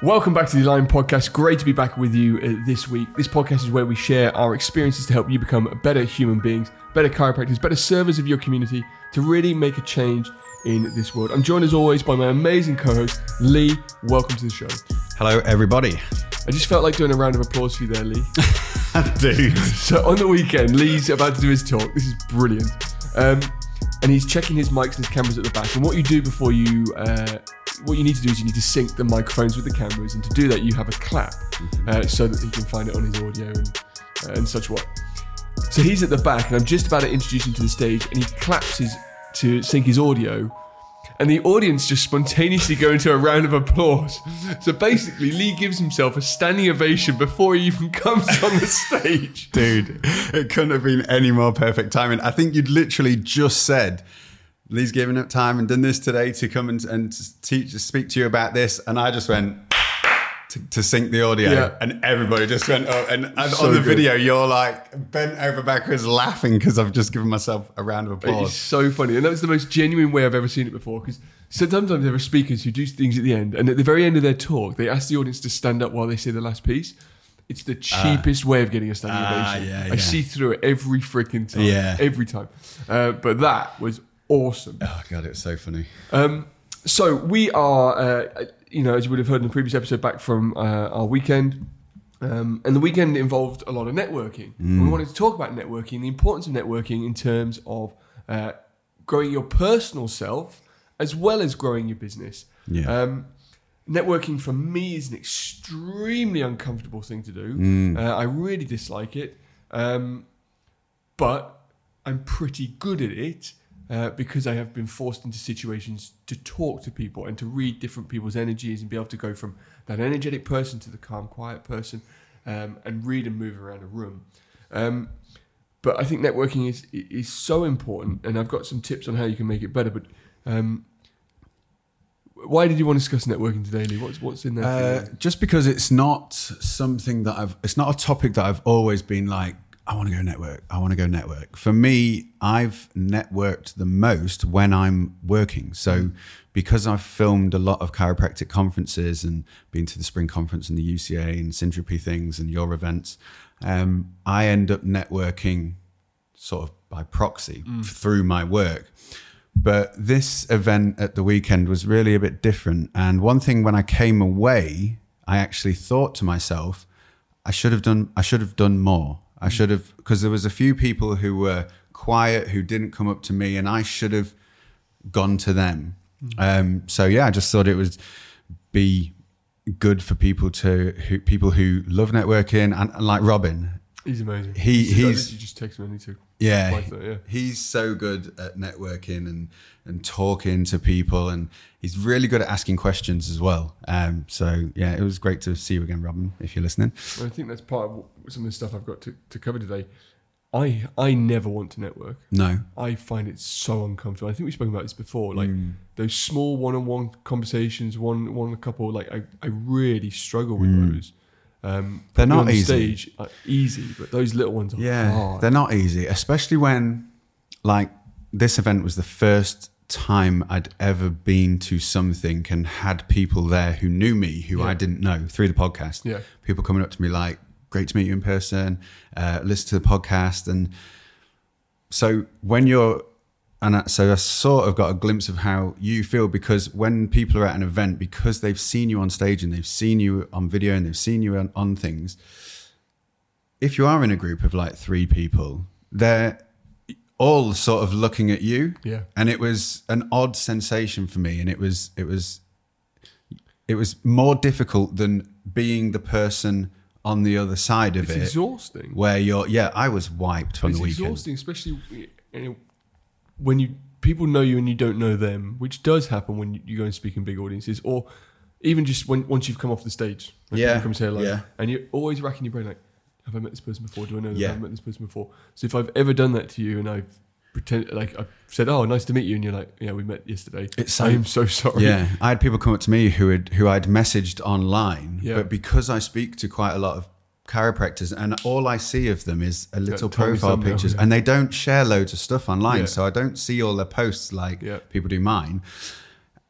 Welcome back to the Aligned Podcast. Great to be back with you uh, this week. This podcast is where we share our experiences to help you become better human beings, better chiropractors, better servers of your community to really make a change in this world. I'm joined as always by my amazing co-host Lee. Welcome to the show. Hello, everybody. I just felt like doing a round of applause for you there, Lee. Dude. So on the weekend, Lee's about to do his talk. This is brilliant. Um, and he's checking his mics and his cameras at the back. And what you do before you, uh, what you need to do is you need to sync the microphones with the cameras. And to do that, you have a clap uh, so that he can find it on his audio and, uh, and such what. So he's at the back, and I'm just about to introduce him to the stage, and he claps his to sync his audio. And the audience just spontaneously go into a round of applause. So basically, Lee gives himself a standing ovation before he even comes on the stage. Dude, it couldn't have been any more perfect timing. I think you'd literally just said, Lee's given up time and done this today to come and, and teach, speak to you about this. And I just went to, to sync the audio Yeah. and everybody just went, oh, and, and So on the good. video, you're like bent over backwards laughing because I've just given myself a round of applause. It's so funny, and that was the most genuine way I've ever seen it before. Because sometimes there are speakers who do things at the end, and at the very end of their talk, they ask the audience to stand up while they say the last piece. It's the cheapest way of getting a standing Ah, ovation. yeah, I see through it every freaking time. Yeah. every time. Uh, but that was awesome. Oh, God, it's so funny. Um, so we are, uh, you know, as you would have heard in the previous episode, back from uh, our weekend. Um, and the weekend involved a lot of networking. And we wanted to talk about networking, the importance of networking in terms of uh, growing your personal self as well as growing your business. Yeah. Um, networking for me is an extremely uncomfortable thing to do. Uh, I really dislike it. Um, but I'm pretty good at it uh, because I have been forced into situations to talk to people and to read different people's energies and be able to go from that energetic person to the calm, quiet person um, and read and move around a room. Um, but I think networking is is so important, and I've got some tips on how you can make it better. But um, why did you want to discuss networking today, Lee? What's what's in there? Uh, for you? just because it's not something that I've, it's not a topic that I've always been like, I want to go network. I want to go network. For me, I've networked the most when I'm working. So, because I've filmed a lot of chiropractic conferences and been to the spring conference and the UCA and Syntropy things and your events, um, I end up networking sort of by proxy through my work. But this event at the weekend was really a bit different. And one thing when I came away, I actually thought to myself, I should have done I should have done more. I should have because there was a few people who were quiet who didn't come up to me and I should have gone to them. Um, so yeah, I just thought it would be good for people to who, people who love networking and, and like Robin. He's amazing. he- He's, he's- you just text me. To. Yeah, Like that, yeah. he's so good at networking and and talking to people, and he's really good at asking questions as well. Um, so yeah, it was great to see you again, Robin. If you're listening, Well, I think that's part of some of the stuff I've got to, to cover today. I I never want to network. no, I find it so uncomfortable. I think we've spoken about this before. Like those small one-on-one conversations, one one a couple. Like I, I really struggle with those. Um, They're not easy. Stage are easy, but those little ones are yeah, hard. they're not easy, especially when like this event was the first time I'd ever been to something and had people there who knew me who I didn't know through the podcast. Yeah. people coming up to me like, "Great to meet you in person. Uh, listen to the podcast." And so when you're, and I, so I sort of got a glimpse of how you feel because when people are at an event, because they've seen you on stage and they've seen you on video and they've seen you on, on things. If you are in a group of like three people, they're all sort of looking at you Yeah. and it was an odd sensation for me and it was it was it was more difficult than being the person on the other side of It's it exhausting. where you're yeah i was wiped from it's the weekend exhausting, especially you know, when you people know you and you don't know them, which does happen when you, you go and speak in big audiences, or even just when once you've come off the stage. When Yeah, people come say hello, yeah. and you're always racking your brain like, have I met this person before? Do I know them? Yeah. Have I met this person before? So if I've ever done that to you and I've pretend like I've said, oh, nice to meet you, and you're like, yeah, we met yesterday. It's so- I'm so sorry. Yeah, I had people come up to me who had who I'd messaged online, Yeah. but because I speak to quite a lot of chiropractors, and all I see of them is a little me profile pictures, yeah. and they don't share loads of stuff online, Yeah. so I don't see all their posts like Yeah. people do mine.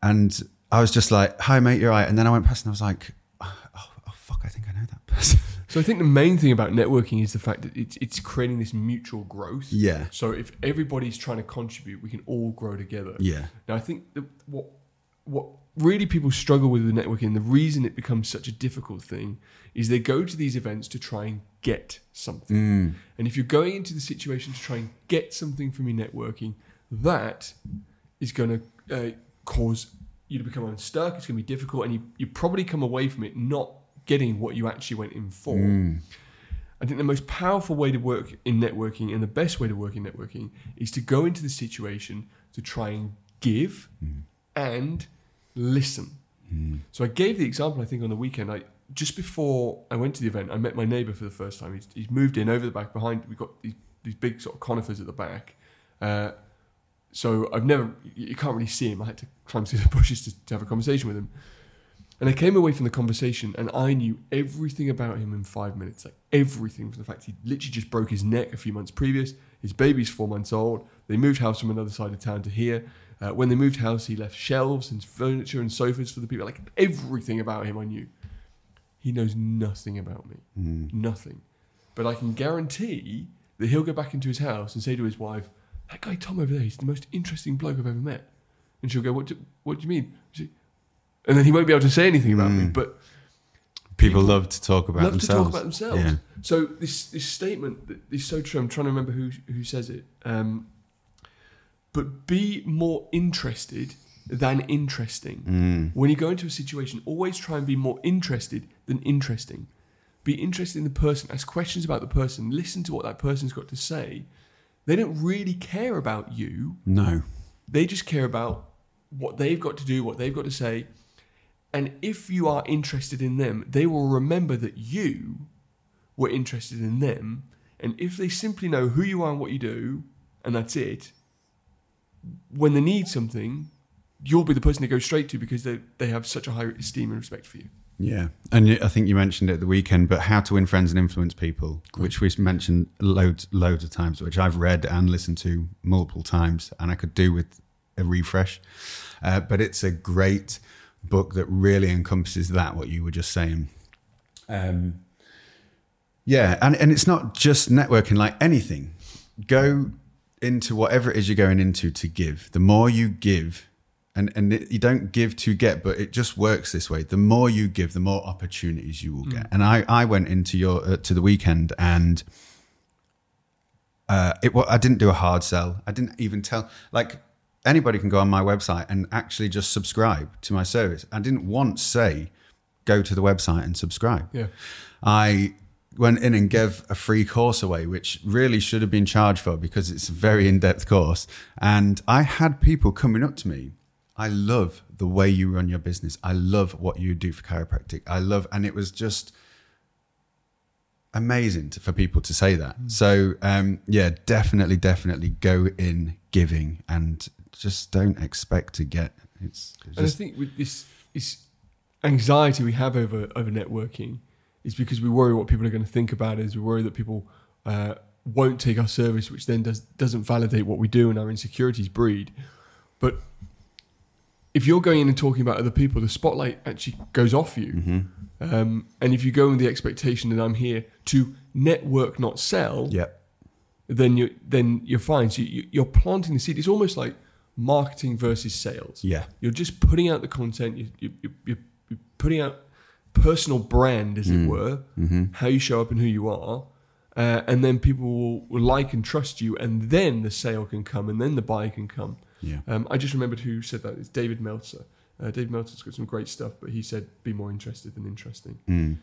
And I was just like, "Hi, mate, you're right." And then I went past and I was like, oh, oh fuck, I think I know that person. So I think the main thing about networking is the fact that it's it's creating this mutual growth. yeah, So if everybody's trying to contribute, we can all grow together. yeah, Now I think that what what really people struggle with with networking, the reason it becomes such a difficult thing, is they go to these events to try and get something. mm, And if you're going into the situation to try and get something from your networking, that is going to uh, cause you to become unstuck. It's going to be difficult, and you, you probably come away from it not getting what you actually went in for. mm, I think the most powerful way to work in networking and the best way to work in networking is to go into the situation to try and give and listen. So I gave the example I think on the weekend. I just before I went to the event, I met my neighbour for the first time. He's, he's moved in over the back behind. We've got these, these big sort of conifers at the back. Uh, so I've never, you can't really see him. I had to climb through the bushes to, to have a conversation with him. And I came away from the conversation and I knew everything about him in five minutes. Like everything from the fact he literally just broke his neck a few months previous. His baby's four months old. They moved house from another side of town to here. Uh, when they moved house, he left shelves and furniture and sofas for the people. Like everything about him I knew. He knows nothing about me. mm. Nothing. But I can guarantee that he'll go back into his house and say to his wife, That guy Tom over there, he's the most interesting bloke I've ever met. And she'll go, What do, what do you mean? She- and then he won't be able to say anything about me. Mm. But People love to talk about love themselves. to talk about themselves. Yeah. So this this statement that is so true. I'm trying to remember who who says it. Um, but be more interested than interesting. Mm. When you go into a situation, always try and be more interested than interesting. Be interested in the person. Ask questions about the person. Listen to what that person's got to say. They don't really care about you. No. They just care about what they've got to do, what they've got to say. And if you are interested in them, they will remember that you were interested in them. And if they simply know who you are and what you do, and that's it, when they need something, you'll be the person they go straight to because they, they have such a high esteem and respect for you. Yeah, and I think you mentioned it at the weekend, but how to win friends and influence people, which we've mentioned loads, loads of times, which I've read and listened to multiple times, and I could do with a refresh. Uh, but it's a great book that really encompasses that what you were just saying. Um, yeah, and and it's not just networking like anything. Go into whatever it is you're going into to give. The more you give, and and it, you don't give to get, but it just works this way. The more you give, the more opportunities you will get. And I I went into your uh, to the weekend and. Uh, it wa- I didn't do a hard sell. I didn't even tell like anybody can go on my website and actually just subscribe to my service. I didn't once say go to the website and subscribe. Yeah. I went in and gave a free course away, which really should have been charged for because it's a very in depth course. And I had people coming up to me. I love the way you run your business. I love what you do for chiropractic. I love, and it was just amazing to, for people to say that. So, um, yeah, definitely, definitely go in giving and just don't expect to get. It's And I think with this, this anxiety we have over over networking is because we worry what people are going to think about us. We worry that people uh, won't take our service, which then does doesn't validate what we do, and our insecurities breed. But if you're going in and talking about other people, the spotlight actually goes off you. Mm-hmm. Um, and if you go in with the expectation that I'm here to network, not sell, yeah, then you then you're fine. So you, you're planting the seed. It's almost like marketing versus sales. yeah, You're just putting out the content. You, you, you, you're you're putting out personal brand, as it were, mm-hmm. how you show up and who you are. Uh, and then people will, will like and trust you, and then the sale can come, and then the buy can come. yeah. Um, I just remembered who said that. It's David Meltzer. Uh, David Meltzer's got some great stuff, but he said, "Be more interested than interesting." Mm.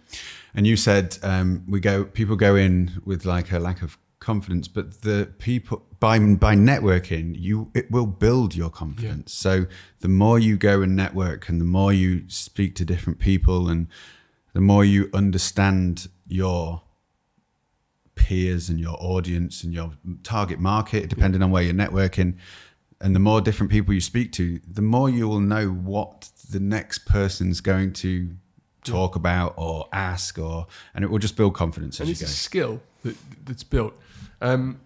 And you said um, we go. People go in with like a lack of confidence, but the people by by networking, you it will build your confidence. So the more you go and network, and the more you speak to different people, and the more you understand your peers and your audience and your target market, depending on where you're networking. And the more different people you speak to, the more you will know what the next person's going to talk about or ask, or and it will just build confidence and as it's you a skill that, that's built. Um,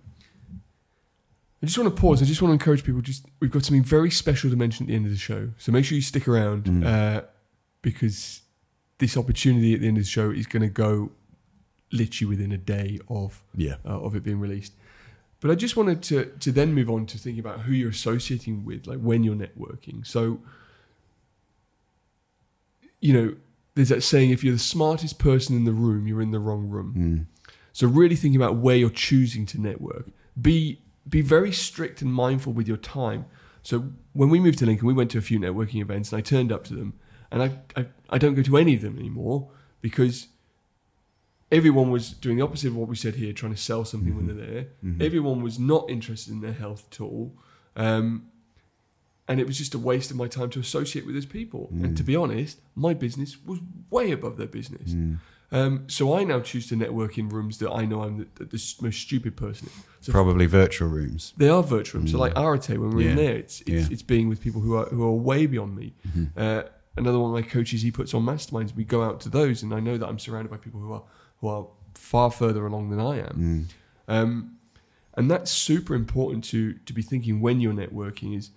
I just want to pause. I just want to encourage people. Just we've got something very special to mention at the end of the show, so make sure you stick around Mm. uh, because this opportunity at the end of the show is going to go literally within a day of Yeah. uh, of it being released. But I just wanted to to then move on to thinking about who you're associating with, like when you're networking. So, you know, there's that saying: if you're the smartest person in the room, you're in the wrong room. Mm. So, really thinking about where you're choosing to network. Be be very strict and mindful with your time. So, when we moved to Lincoln, we went to a few networking events, and I turned up to them, and I I, I don't go to any of them anymore because everyone was doing the opposite of what we said here, trying to sell something when mm-hmm. they're there. Mm-hmm. Everyone was not interested in their health at all. Um, and it was just a waste of my time to associate with those people. And to mm. be honest, my business was way above their business. Mm. Um, so I now choose to network in rooms that I know I'm the, the, most stupid person in. So Probably virtual rooms. they are virtual rooms. So like Arate, when we're in there, it's it's, Yeah. it's being with people who are who are way beyond me. Uh, another one of my coaches, he puts on masterminds. We go out to those, and I know that I'm surrounded by people who are who are far further along than I am. Um, and that's super important to to be thinking when you're networking. Is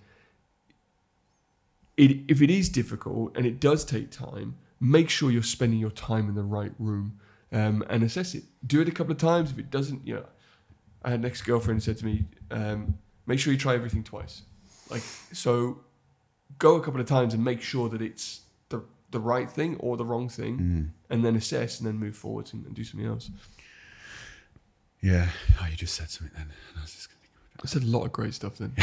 it if it is difficult and it does take time, make sure you're spending your time in the right room um, and assess it. Do it a couple of times. If it doesn't, you know, I had an ex girlfriend said to me, um, make sure you try everything twice. Like, so go a couple of times and make sure that it's the, the right thing or the wrong thing, and then assess and then move forward and, and do something else. Yeah. Oh, you just said something then. And I was just I said a lot of great stuff then.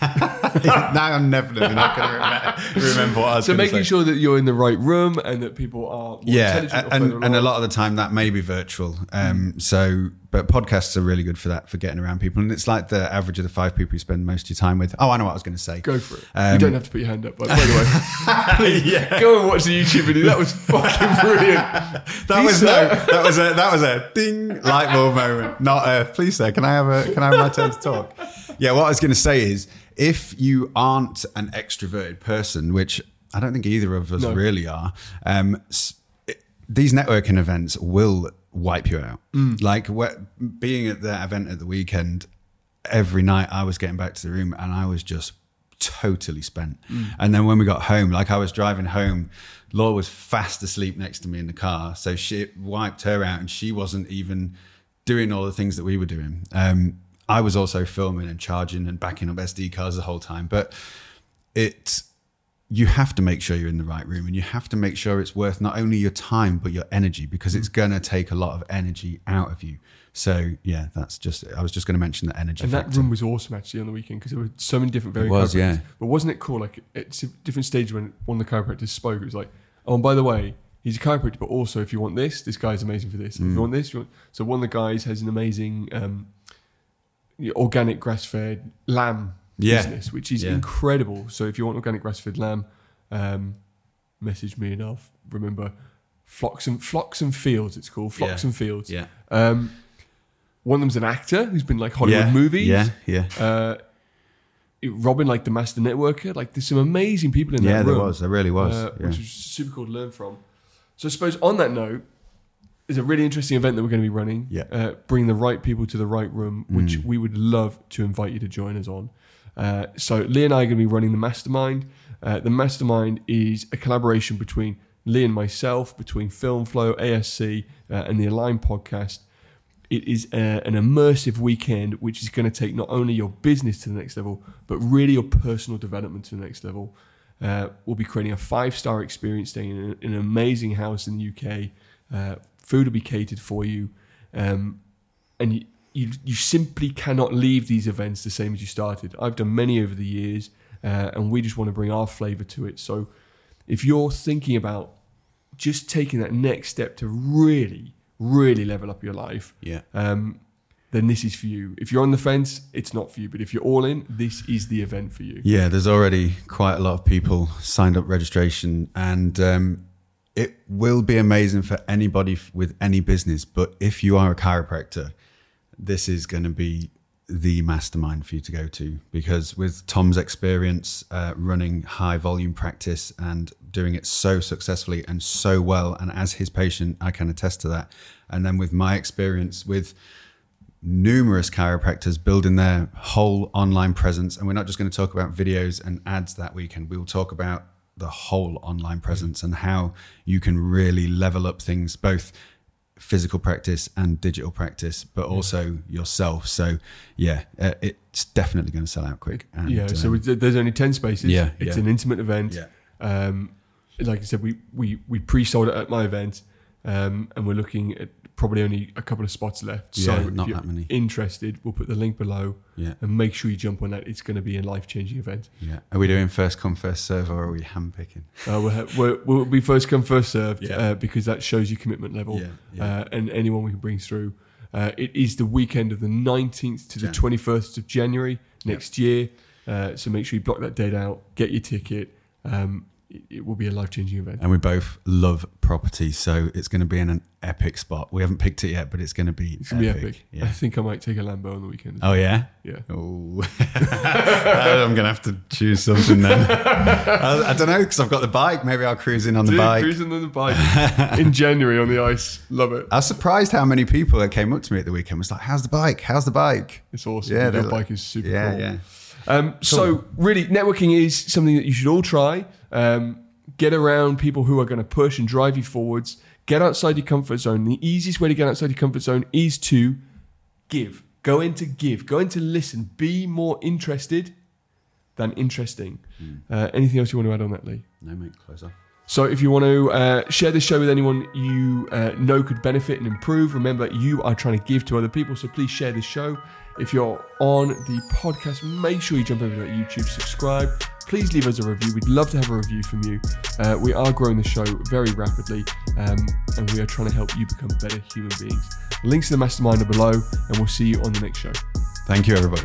now I'm definitely not going to remember, remember what I was so making say. sure that you're in the right room and that people are more yeah, intelligent or and, and a lot of the time that may be virtual. Um, So, but podcasts are really good for that, for getting around people. And it's like the average of the five people you spend most of your time with. Oh, I know what I was going to say. Go for it. Um, you don't have to put your hand up, by, by the way. Please, go and watch the YouTube video. That was fucking brilliant. That was no, that was a that was a ding light bulb moment. Not a please sir, can I have a can I have my turn to talk? Yeah, what I was going to say is if you aren't an extroverted person, which I don't think either of us No. really are, um, these networking events will wipe you out. Like what, being at that event at the weekend, every night I was getting back to the room and I was just totally spent. And then when we got home, like I was driving home, Laura was fast asleep next to me in the car. So she wiped her out and she wasn't even doing all the things that we were doing. Um, I was also filming and charging and backing up SD cards the whole time. But it you have to make sure you're in the right room and you have to make sure it's worth not only your time but your energy because it's going to take a lot of energy out of you. So yeah, that's just I was just going to mention the energy And that room was awesome actually on the weekend because there were so many different various was, yeah. But wasn't it cool? Like it's a different stage when one of the chiropractors spoke, it was like, oh, and by the way, he's a chiropractor, but also if you want this, this guy's amazing for this. If Mm. you want this, you want... so one of the guys has an amazing um, organic grass-fed lamb Yeah. business, which is Yeah. incredible. So if you want organic grass-fed lamb, um, message me and I'll remember. Flocks and Flocks and Fields, it's called Flocks Yeah. and Fields. Yeah. Um, one of them's an actor who's been like Hollywood yeah. movies. Yeah, yeah. Uh, Robin, like the master networker, like there's some amazing people in there. Yeah, that there was. There really was. uh, yeah. which was super cool to learn from. So I suppose on that note, there's a really interesting event that we're going to be running. Yeah. Uh, bring the right people to the right room, which Mm. we would love to invite you to join us on. Uh, so Lee and I are going to be running the mastermind. Uh, the mastermind is a collaboration between Lee and myself, between Film Flow, ASC, uh, and the Aligned podcast. It is uh an immersive weekend which is going to take not only your business to the next level, but really your personal development to the next level. Uh, we'll be creating a five star experience staying in, in an amazing house in the UK. Food will be catered for you. Um, and you, you, simply cannot leave these events the same as you started. I've done many over the years, uh, and we just want to bring our flavor to it. So if you're thinking about just taking that next step to really, really level up your life, yeah. um, then this is for you. If you're on the fence, it's not for you. But if you're all in, this is the event for you. Yeah, there's already quite a lot of people signed up registration, and um, it will be amazing for anybody with any business. But if you are a chiropractor, this is going to be the mastermind for you to go to because with Tom's experience uh, running high volume practice and doing it so successfully and so well, and as his patient, I can attest to that. And then with my experience with numerous chiropractors building their whole online presence. And we're not just going to talk about videos and ads that weekend. We will talk about the whole online presence and how you can really level up things both physical practice and digital practice, but also yourself. So yeah, uh, it's definitely going to sell out quick. And, yeah. So um, there's only ten spaces. Yeah, It's yeah. an intimate event. yeah, Um, like I said, we we we pre-sold it at my event, um, and we're looking at probably only a couple of spots left. so Yeah, if not you're that many. interested, we'll put the link below yeah, and make sure you jump on that. It's going to be a life-changing event. yeah. Are we doing first come first serve or are we handpicking? Uh, we'll, we're, we'll be first come first served Yeah. uh, because that shows your commitment level. Yeah, yeah. Uh, and anyone we can bring through. Uh, it is the weekend of the 19th to the 21st of January next year. Uh, so make sure you block that date out, get your ticket. Um, it, will be a life changing event. And we both love property, so it's going to be in an epic spot. We haven't picked it yet, but it's going to be It's going to be epic. I think I might take a Lambo on the weekend. Oh yeah. Yeah. Oh, I'm gonna have to choose something then. I, I don't know because I've got the bike. Maybe I'll cruise in on the Dude, bike. cruising on the bike in January on the ice. Love it. I was surprised how many people that came up to me at the weekend was like, "How's the bike? How's the bike?" It's awesome. Yeah, they're like- bike is super Yeah, cool. yeah. Um, So, really, networking is something that you should all try. Um, get around people who are going to push and drive you forwards. Get outside your comfort zone. The easiest way to get outside your comfort zone is to give. Go into give. Go into listen. Be more interested than interesting. Uh, anything else you want to add on that, Lee? No, mate, close off. So if you want to uh, share this show with anyone you uh, know could benefit and improve, remember you are trying to give to other people. So please share this show. If you're on the podcast, make sure you jump over to YouTube, subscribe. Please leave us a review. We'd love to have a review from you. Uh, we are growing the show very rapidly, um, and we are trying to help you become better human beings. Links to the mastermind are below, and we'll see you on the next show. Thank you, everybody.